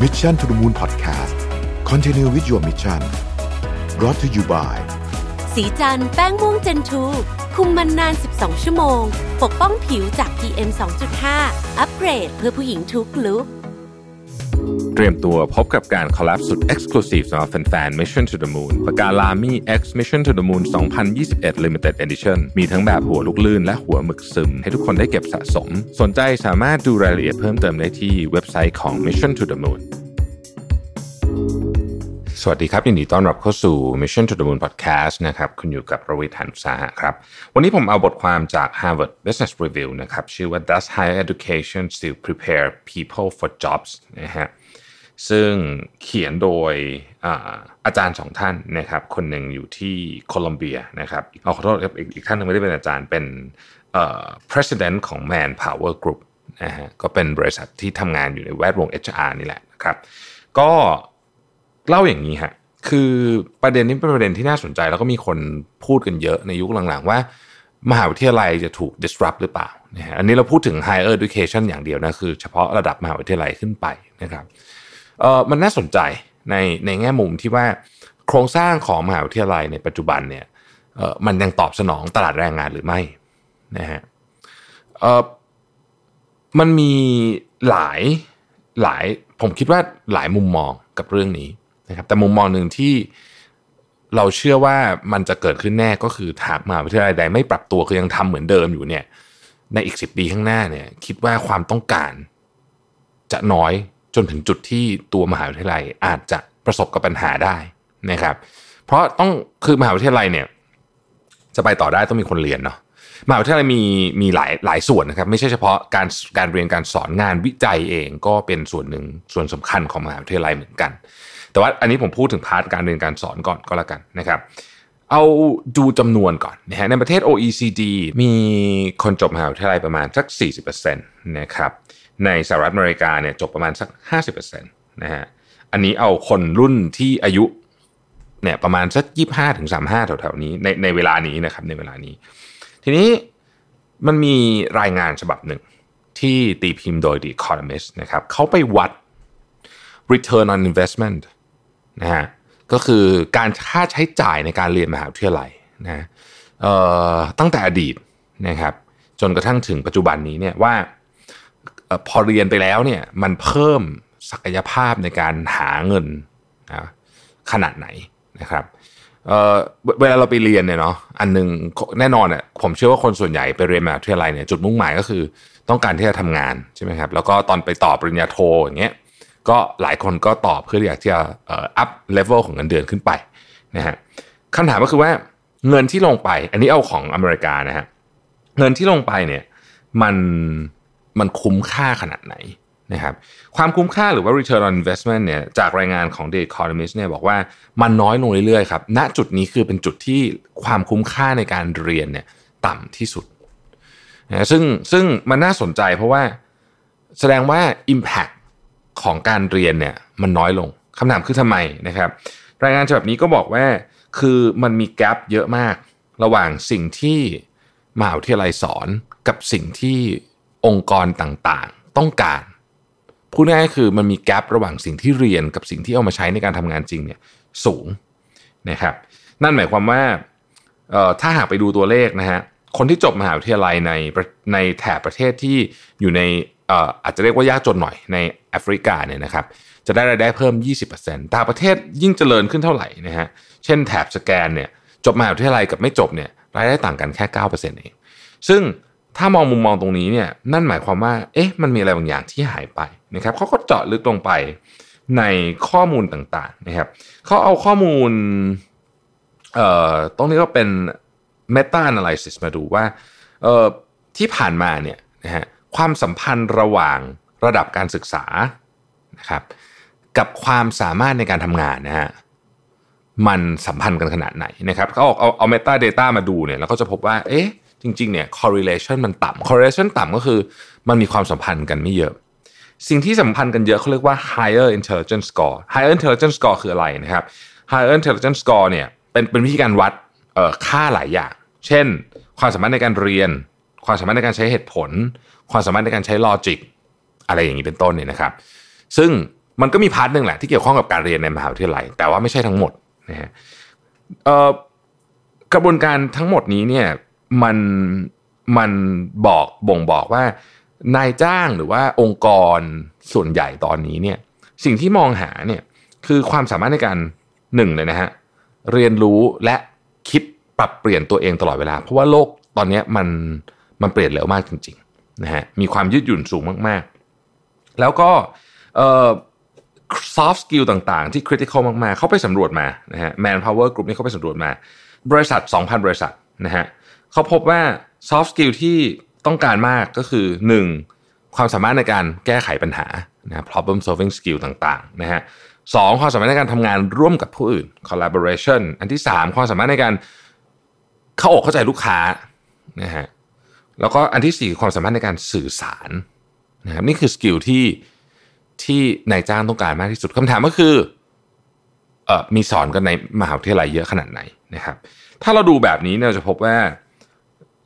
Mission to the Moon Podcast Continue with your mission brought to you by สีจันแป้งม่วงเจนทูคุมมันนาน 12 ชั่วโมง ปกป้องผิวจาก PM 2.5 อัปเกรดเพื่อผู้หญิงทุกลุก เตรียมตัวพบกับการคอลแลบสุด Exclusive สำหรับแฟนๆ Mission to the Moon ปากกาลามี่ X Mission to the Moon 2021 Limited Edition มีทั้งแบบหัวลูกลื่นและหัวหมึกซึม ให้ทุกคนได้เก็บสะสม สนใจสามารถดูรายละเอียดเพิ่มเติมได้ที่เว็บไซต์ของ Mission to the Moon สวัสดีครับ ยินดีต้อนรับเข้าสู่ Mission to the Moon Podcast นะครับ คุณอยู่กับประวิทยานุสาหะครับ วันนี้ผมเอาบทความจาก Harvard Business Review นะครับ ชื่อว่า Does Higher Education Still Prepare People for Jobs นะฮะ ซึ่งเขียนโดยอาอาจารย์สองท่านนะครับคนหนึ่งอยู่ที่โคลอมเบียนะครับเอาขอโทษครับอีกอีกท่านหนึงไม่ได้เป็นอาจารย์เป็นเอ่อ president ของ Manpower Group นะฮะก็เป็นบริษัทที่ทำงานอยู่ในแวดวง HR นี่แหละนะครับ ก็เล่าอย่างนี้ฮะคือประเด็นนี้เป็นประเด็นที่น่าสนใจแล้วก็มีคนพูดกันเยอะในยุคหลังๆว่า มหาวิทยาลัยจะถูก disrupt หรือเปล่านะฮะอันนี้เราพูดถึง higher education อย่างเดียวนะคือเฉพาะระดับมหาวิทยาลัยขึ้นไปนะครับ เออมันน่าสนใจในในแง่มุมที่ว่าโครงสร้างของมหาวิทยาลัยในปัจจุบันเนี่ยเออมันยังตอบสนองตลาดแรงงานหรือไม่นะฮะเออมันมีหลายหลายผมคิดว่าหลายมุมมองกับเรื่องนี้นะครับแต่มุมมองหนึ่งที่เราเชื่อว่ามันจะเกิดขึ้นแน่ก็คือถากมหาวิทยาลัยใดไม่ปรับตัวคือยังทำเหมือนเดิมอยู่เนี่ยในอีกสิปีข้างหน้าเนี่ยคิดว่าความต้องการจะน้อย จนถึงจุดที่ตัวมหาวิทยาลัยอาจจะประสบกับปัญหาได้นะครับ เพราะต้องคือมหาวิทยาลัยเนี่ย จะไปต่อได้ต้องมีคนเรียนเนาะมหาวิทยาลัยมีมีหลายหลายส่วนนะครับ ไม่ใช่เฉพาะการการเรียนการสอนงานวิจัยเองก็เป็นส่วนหนึ่งส่วนสำคัญของมหาวิทยาลัยเหมือนกัน แต่ว่าอันนี้ผมพูดถึงพาร์ทการเรียนการสอนก่อนก็แล้วกันนะครับ เอาดูจำนวนก่อนนะฮะในประเทศ OECD มีคนจบมหาวิทยาลัยประมาณสัก 40%นะครับ ในสหรัฐอเมริกาเนี่ยจบประมาณสัก 50%นะฮะอันนี้เอาคนรุ่นที่อายุเนี่ยประมาณสัก25ถึง35แถวๆนี้ในในเวลานี้นะครับในเวลานี้ ทีนี้มันมีรายงานฉบับหนึ่งที่ตีพิมพ์โดย The Economist นะครับเขาไปวัด return on investment นะฮะก็คือการค่าใช้จ่ายในการเรียนมหาวิทยาลัยนะตั้งแต่อดีตนะครับจนกระทั่งถึงปัจจุบันนี้เนี่ยว่า พอเรียนไปแล้วเนี่ยมันเพิ่มศักยภาพในการหาเงินนะขนาดไหนนะครับเเวลาเราไปเรียนเนี่ยเนาะอันหนึ่งแน่นอนอะผมเชื่อว่าคนส่วนใหญ่ไปเรียนมหาวิทยาลัยเนี่ยจุดมุ่งหมายก็คือต้องการที่จะทำงานใช่ไหมครับแล้วก็ตอนไปต่อปริญญาโทอย่างเงี้ยก็หลายคนก็ตอบเพื่ออยากจะอัพเลเวลของเงินเดือนขึ้นไปนะฮะคำถามก็คือว่าเงินที่ลงไป อันนี้เอาของอเมริกานะฮะเงินที่ลงไปเนี่ยมัน มันคุ้มค่าขนาดไหนนะครับความคุ้มค่าหรือว่า return on investment เนี่ยจากรายงานของ The Economist เนี่ยบอกว่ามันน้อยลงเรื่อยๆครับณจุดนี้คือเป็นจุดที่ความคุ้มค่าในการเรียนเนี่ยต่ำที่สุดนะซึ่งซึ่งมันน่าสนใจเพราะว่าแสดงว่า impact ของการเรียนเนี่ยมันน้อยลงคำถามคือทำไมนะครับ รายงานฉบับนี้ก็บอกว่าคือมันมีแกลบเยอะมาก ระหว่างสิ่งที่มหาวิทยาลัยสอนกับสิ่งที่ องค์กรต่างๆ ต้องการพูดง่ายๆคือมันมีแกลบระหว่างสิ่งที่เรียนกับสิ่งที่เอามาใช้ในการทำงานจริงเนี่ยสูงนะครับนั่นหมายความว่าถ้าหากไปดูตัวเลขนะฮะคนที่จบมหาวิทยาลัยในในแถบประเทศที่อยู่ในอออาจจะเรียกว่ายากจนหน่อยในแอฟริกาเนี่ยนะครับจะได้รายได้เพิ่ม 20%ต่างประเทศยิ่งเจริญขึ้นเท่าไหร่นะฮะเช่นแถบสแกนเนี่ยจบมหาวิทยาลัยกับไม่จบเนี่ยรายได้ต่างกันแค่ 9%เองซึ่ง ถ้ามองมุมมองตรงนี้เนี่ยนั่นหมายความว่าเอ๊ะมันมีอะไรบางอย่างที่หายไปนะครับเขาก็เจาะลึกลงไปในข้อมูลต่างๆนะครับเขาเอาข้อมูลเอ่อตรงนี้ก็เป็น meta analysis มาดูว่าเอ่อที่ผ่านมาเนี่ยนะฮะความสัมพันธ์ระหว่างระดับการศึกษานะครับกับความสามารถในการทำงานนะฮะมันสัมพันธ์กันขนาดไหนนะครับเขาเอาเอาเอา meta data มาดูเนี่ยแล้วก็จะพบว่าเอ๊ะ จริงๆเนี่ย correlation มันต่ำ correlation ต่ำก็คือมันมีความสัมพันธ์กันไม่เยอะ สิ่งที่สัมพันธ์กันเยอะเขาเรียกว่า higher intelligence score higher intelligence score คืออะไรนะครับ higher intelligence score เนี่ยเป็นเป็นวิธีการวัดเอ่อค่าหลายอย่าง เช่น ความสามารถในการเรียน ความสามารถในการใช้เหตุผล ความสามารถในการใช้ลอจิกอะไรอย่างนี้เป็นต้นเนี่ยนะครับ ซึ่งมันก็มีพาร์ทหนึ่งแหละที่เกี่ยวข้องกับการเรียนในมหาวิทยาลัย แต่ว่าไม่ใช่ทั้งหมดนะฮะกระบวนการทั้งหมดนี้เนี่ย มันมันบอกบ่งบอกว่านายจ้างหรือว่าองค์กรส่วนใหญ่ตอนนี้เนี่ยสิ่งที่มองหาเนี่ยคือความสามารถในการหนึ่งเลยนะฮะเรียนรู้และคิดปรับเปลี่ยนตัวเองตลอดเวลา เพราะว่าโลกตอนนี้มันมันเปลี่ยนเร็วมากจริงๆนะฮะมีความยืดหยุ่นสูงมากๆ แล้วก็เอ่อ soft skill ต่างๆ ที่ critical มากๆ เขาไปสำรวจมานะฮะ manpower group นี่เขาไปสำรวจมา บริษัท 2,000 บริษัทนะฮะ เขาพบว่า soft skill ที่ต้องการมากก็คือ 1. ความสามารถในการแก้ไขปัญหานะ problem solving skill ต่างๆนะฮะสองความสามารถในการทำงานร่วมกับผู้อื่น collaboration อันที่ 3 ความสามารถในการเข้าอกเข้าใจลูกค้านะฮะแล้วก็อันที่ 4 ความสามารถในการสื่อสารนะครับนี่คือสกิลที่ที่นายจ้างต้องการมากที่สุดคำถามก็คือเออมีสอนกันในมหาวิทยาลัยเยอะขนาดไหนนะครับ ถ้าเราดูแบบนี้เราจะพบว่า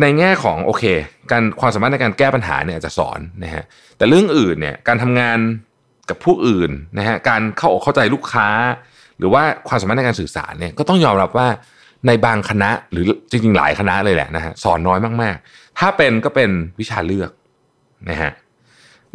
ในแง่ของโอเค การความสามารถในการแก้ปัญหาเนี่ยจะสอนนะฮะแต่เรื่องอื่นเนี่ยการทำงานกับผู้อื่นนะฮะการเข้าอกเข้าใจลูกค้า หรือว่าความสามารถในการสื่อสารเนี่ยก็ต้องยอมรับว่าในบางคณะหรือจริงๆ หลายคณะเลยแหละนะฮะสอนน้อยมากๆ ถ้าเป็นก็เป็นวิชาเลือกนะฮะ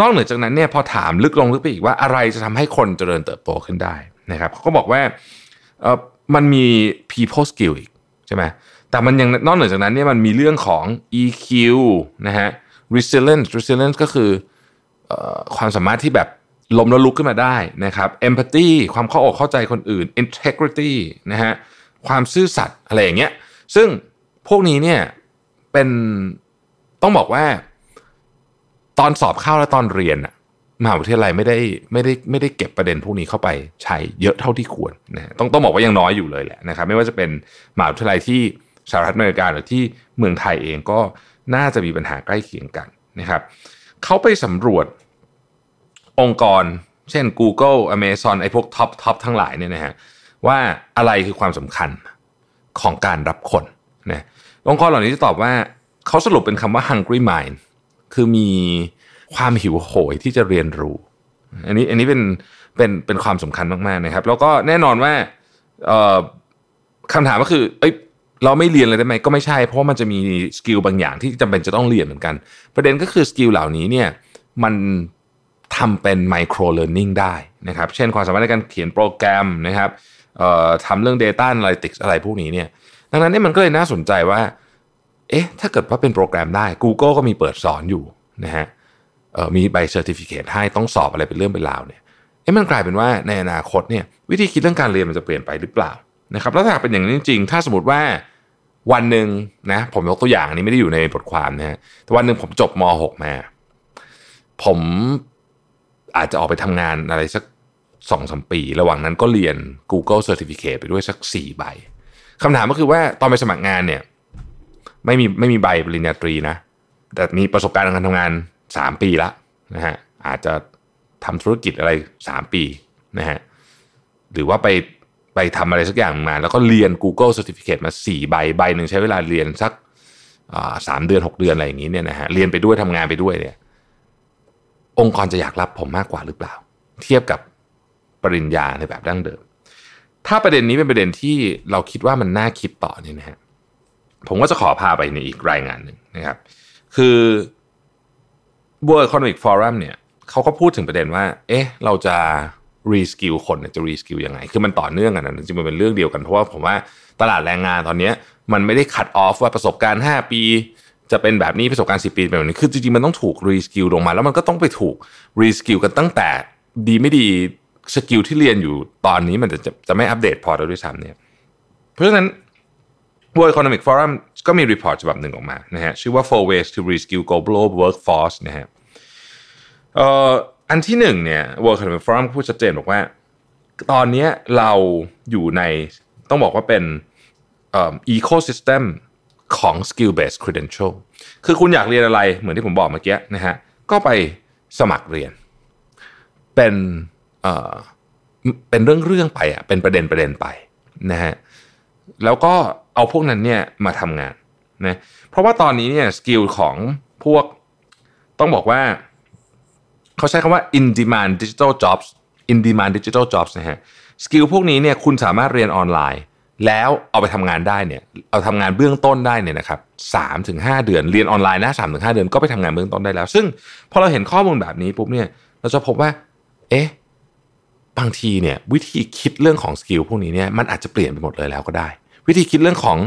นอกเหนือจากนั้นเนี่ยพอถามลึกลงลึกไปอีกว่าอะไรจะทำให้คนเจริญเติบโตขึ้นได้นะครับเขาก็บอกว่าเออมันมี people skill อีกใช่ไหม แต่มันยังนอกเหนือจากนั้นเนี่ยมันมีเรื่องของ EQ นะฮะ resilience resilience ก็คืออความสามารถที่แบบล้มแล้วลุกขึ้นมาได้นะครับ empathy ความเข้าอกเข้าใจคนอื่น integrity นะฮะความซื่อสัตย์อะไรอย่างเงี้ยซึ่งพวกนี้เนี่ยเป็นต้องบอกว่า ตอนสอบเข้าและตอนเรียนอะมหาวิทยาลัยไม่ได้ไม่ได้ไม่ได้เก็บประเด็นพวกนี้เข้าไปใช้เยอะเท่าที่ควรนะต้องต้องบอกว่ายังน้อยอยู่เลยแหละนะครับ ไม่ว่าจะเป็นมหาวิทยาลัยที่ สหรัฐอเมริกาหรือที่เมืองไทยเองก็น่าจะมีปัญหาใกล้เคียงกันนะครับเขาไปสำรวจองค์กร เช่น Google Amazon ไอ้พวกท็อปท็อปทั้งหลายเนี่ยนะฮะว่าอะไรคือความสำคัญของการรับคนนะองค์กรเหล่านี้จะตอบว่าเขาสรุปเป็นคำว่า hungry mind คือมีความหิวโหยที่จะเรียนรู้ อันนี้อันนี้เป็นเป็นเป็นความสำคัญมากๆนะครับ แล้วก็แน่นอนว่าคำถามก็คือเอ้ย เราไม่เรียนเลยได้ไหมก็ไม่ใช่ เพราะมันจะมี skill บางอย่างที่จำเป็นจะต้องเรียนเหมือนกัน ประเด็นก็คือ skill เหล่านี้เนี่ยมันทำเป็น micro learning ได้นะครับ เช่นความสามารถในการเขียนโปรแกรมนะครับทำเรื่อง Data Analytics อะไรพวกนี้เนี่ย ดังนั้นนี่มันก็เลยน่าสนใจว่า เอ๊ะ ถ้าเกิดว่าเป็นโปรแกรมได้ Google ก็มีเปิดสอนอยู่นะฮะมีใบ certificate ให้ต้องสอบอะไรเป็นเรื่องเป็นราวเนี่ย เอ๊ะ มันกลายเป็นว่าในอนาคตเนี่ยวิธีคิดเรื่องการเรียนมันจะเปลี่ยนไปหรือเปล่านะครับ แล้วถ้าเป็นอย่างนี้จริง ถ้าสมมติว่า วันหนึ่งนะ ผมยกตัวอย่างนี้ไม่ได้อยู่ในบทความนะฮะแต่วันหนึ่งผมจบม .6 มา ผมอาจจะออกไปทำงานอะไรสักสองสามปี ระหว่างนั้นก็เรียน Google Certificate ไปด้วยสักสี่ใบคำถามก็คือว่าตอนไปสมัครงานเนี่ย ไม่มีไม่มีใบปริญญาตรีนะ แต่มีประสบการณ์การทำงานสามปีละนะฮะอาจจะทำธุรกิจอะไรสามปีนะฮะหรือว่าไป ไปทำอะไรสักอย่างมา แล้วก็เรียน Google Certificate มาสี่ใบใบหนึ่งใช้เวลาเรียนสักสามเดือนหกเดือนอะไรอย่างนี้เนี่ยนะฮะเรียนไปด้วยทำงานไปด้วยเนี่ยองค์กรจะอยากรับผมมากกว่าหรือเปล่า เทียบกับปริญญาในแบบดั้งเดิม ถ้าประเด็นนี้เป็นประเด็นที่เราคิดว่ามันน่าคิดต่อเนี่ยนะฮะผมก็จะขอพาไปในอีกรายงานหนึ่งนะครับ คือ World Economic Forum เนี่ยเขาก็พูดถึงประเด็นว่า เอ๊ะ เราจะ reskill คนจะ reskill ยังไง คือมันต่อเนื่องกันนะจริงมันเป็นเรื่องเดียวกัน เพราะว่าผมว่าตลาดแรงงานตอนนี้มันไม่ได้ cut off ว่าประสบการณ์ 5 ปี จะเป็นแบบนี้ประสบการณ์10ปีเป็นแบบนี้ คือจริงๆ มันต้องถูก reskill ลงมา แล้วมันก็ต้องไปถูก reskill กันตั้งแต่ดีไม่ดี skill ที่เรียนอยู่ตอนนี้มันจะจะจะไม่อัปเดตพอด้วยซ้ำเนี่ย เพราะฉะนั้น World Economic Forum ก็มี report ฉบับหนึ่งออกมานะฮะชื่อว่า four ways to reskill global workforce นะฮะเอันที่หนึ่งเนี่ย World Economic Forum พูดชัดเจนบอกว่า ตอนนี้เราอยู่ในต้องบอกว่าเป็นอ่อ ecosystem ของ skill based credential คือคุณอยากเรียนอะไรเหมือนที่ผมบอกเมื่อกี้นะฮะ ก็ไปสมัครเรียน เป็นเอ่อเป็นเรื่องเรื่องไปอะเป็นประเด็นประเด็นไปนะฮะแล้วก็เอาพวกนั้นเนี่ยมาทำงานนะเพราะว่าตอนนี้เนี่ย skill ของพวกต้องบอกว่า เขาใช้คำว่า in demand digital jobs in demand digital jobs นะฮะ skill พวกนี้เนี่ยคุณสามารถเรียนออนไลน์ แล้วเอาไปทำงานได้เนี่ยเอาทำงานเบื้องต้นได้เนี่ยนะครับสามถึงห้าเดือนเรียนออนไลน์นะสามถึงห้าเดือนก็ไปทำงานเบื้องต้นได้แล้ว ซึ่งพอเราเห็นข้อมูลแบบนี้ปุ๊บเนี่ยเราจะพบว่า เอ๊ะบางทีเนี่ยวิธีคิดเรื่องของ skill พวกนี้เนี่ยมันอาจจะเปลี่ยนไปหมดเลยแล้วก็ได้ วิธีคิดเรื่องของ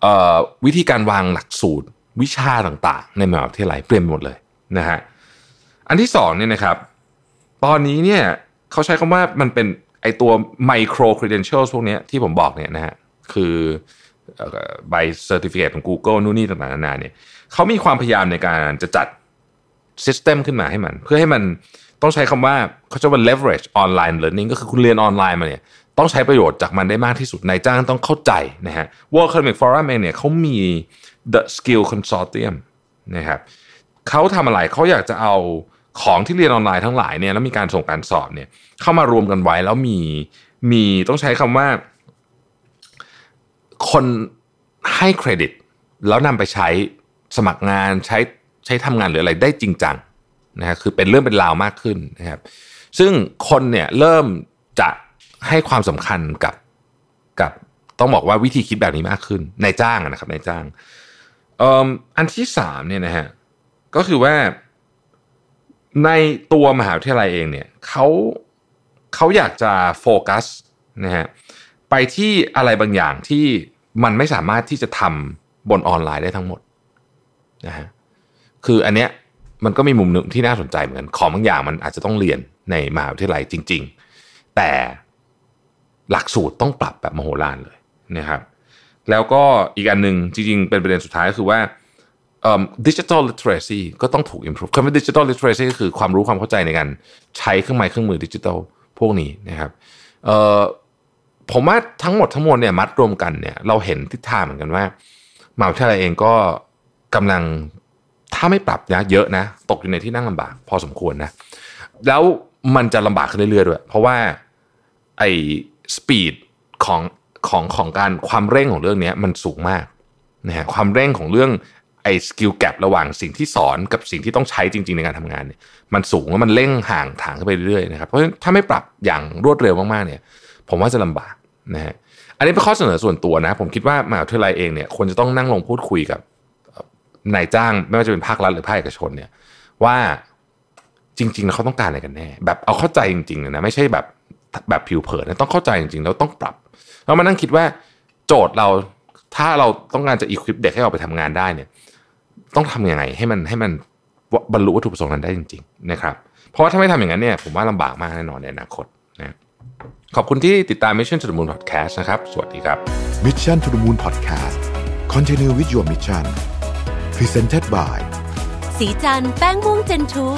เอ่อวิธีการวางหลักสูตรวิชาต่างๆ ในมหาวิทยาลัยเปลี่ยนไปหมดเลยนะฮะ อันที่สองเนี่ยนะครับตอนนี้เนี่ยเขาใช้คำว่ามันเป็นไอตัว micro credentials พวกนี้ที่ผมบอกเนี่ยนะฮะคือใบ certificate ของ Google นู่นนี่ต่างๆนานาเนี่ยเขามีความพยายามในการจะจัด system ขึ้นมาให้มัน เพื่อให้มันต้องใช้คำว่าเขาจะว่า leverage online learning ก็คือคุณเรียนออนไลน์มาเนี่ยต้องใช้ประโยชน์จากมันได้มากที่สุดนายจ้างต้องเข้าใจนะฮะ World Economic Forum เองเนี่ยเขามี The Skill Consortium นะครับเขาทำอะไรเขาอยากจะเอา ของที่เรียนออนไลน์ทั้งหลายเนี่ยแล้วมีการส่งการสอบเนี่ยเข้ามารวมกันไว้แล้วมีมีต้องใช้คำว่า คนให้เครดิต แล้วนำไปใช้สมัครงานใช้ใช้ทำงานหรืออะไรได้จริงจังนะฮะคือเป็นเรื่องเป็นราวมากขึ้นนะครับ ซึ่งคนเนี่ยเริ่มจะให้ความสำคัญกับกับต้องบอกว่าวิธีคิดแบบนี้มากขึ้นในจ้างนะครับในจ้างอันที่สามเนี่ยนะฮะก็คือว่า ในตัวมหาวิทยาลัยเองเนี่ยเขาเขาอยากจะโฟกัสนะฮะไปที่อะไรบางอย่างที่มันไม่สามารถที่จะทำบนออนไลน์ได้ทั้งหมดนะฮะคืออันเนี้ยมันก็มีมุมหนึ่งที่น่าสนใจเหมือนกันของบางอย่างมันอาจจะต้องเรียนในมหาวิทยาลัยจริง ๆ แต่หลักสูตรต้องปรับแบบมโหฬารเลยนะครับ แล้วก็อีกอันหนึ่งจริง ๆ เป็นประเด็นสุดท้ายก็คือว่า digital literacy ก็ต้องถูก improve คำว่า digital literacy ก็คือความรู้ความเข้าใจในการใช้เครื่องไม้เครื่องมือดิจิทัลพวกนี้นะครับผมว่าทั้งหมดทั้งมวลเนี่ยมัดรวมกันเนี่ยเราเห็นทิศทางเหมือนกันว่ามหาวิทยาลัยเองก็กำลังถ้าไม่ปรับนะเยอะนะ ตกอยู่ในที่นั่งลำบาก พอสมควรนะ แล้วมันจะลำบากขึ้นเรื่อยๆด้วย เพราะว่าไอ้ speed ของของของการความเร่งของเรื่องนี้มันสูงมากนะฮะความเร่งของเรื่อง ไอ้ skill gap ระหว่างสิ่งที่สอนกับสิ่งที่ต้องใช้จริง ๆ ในการทำงานเนี่ยมันสูงแล้วมันเร่งห่างกันขึ้นไปเรื่อยๆนะครับเพราะฉะนั้นถ้าไม่ปรับอย่างรวดเร็วมากๆเนี่ย ผมว่าจะลำบากนะฮะอันนี้เป็นข้อเสนอส่วนตัวนะ ผมคิดว่ามหาวิทยาลัยเองเนี่ยควรจะต้องนั่งลงพูดคุยกับนายจ้างไม่ว่าจะเป็นภาครัฐหรือภาคเอกชนเนี่ย ว่าจริงๆแล้วเขาต้องการอะไรกันแน่ แบบเอาเข้าใจจริงๆเลยนะไม่ใช่แบบแบบผิวเผินนะต้องเข้าใจจริงๆแล้วต้องปรับแล้วมานั่งคิดว่าโจทย์เราถ้าเราต้องการจะอีควิปเด็กให้เราไปทำงานได้เนี่ย ต้องทำยังไงให้มันให้มันบรรลุวัตถุประสงค์นั้นได้จริงๆนะครับเพราะว่าถ้าไม่ทำอย่างนั้นเนี่ยผมว่าลำบากมากแน่นอนในอนาคตนะขอบคุณที่ติดตาม Mission to the Moon Podcast นะครับ สวัสดีครับ Mission to the Moon Podcast Continue with your mission Presented by สีจันแป้งม่วงเจนทู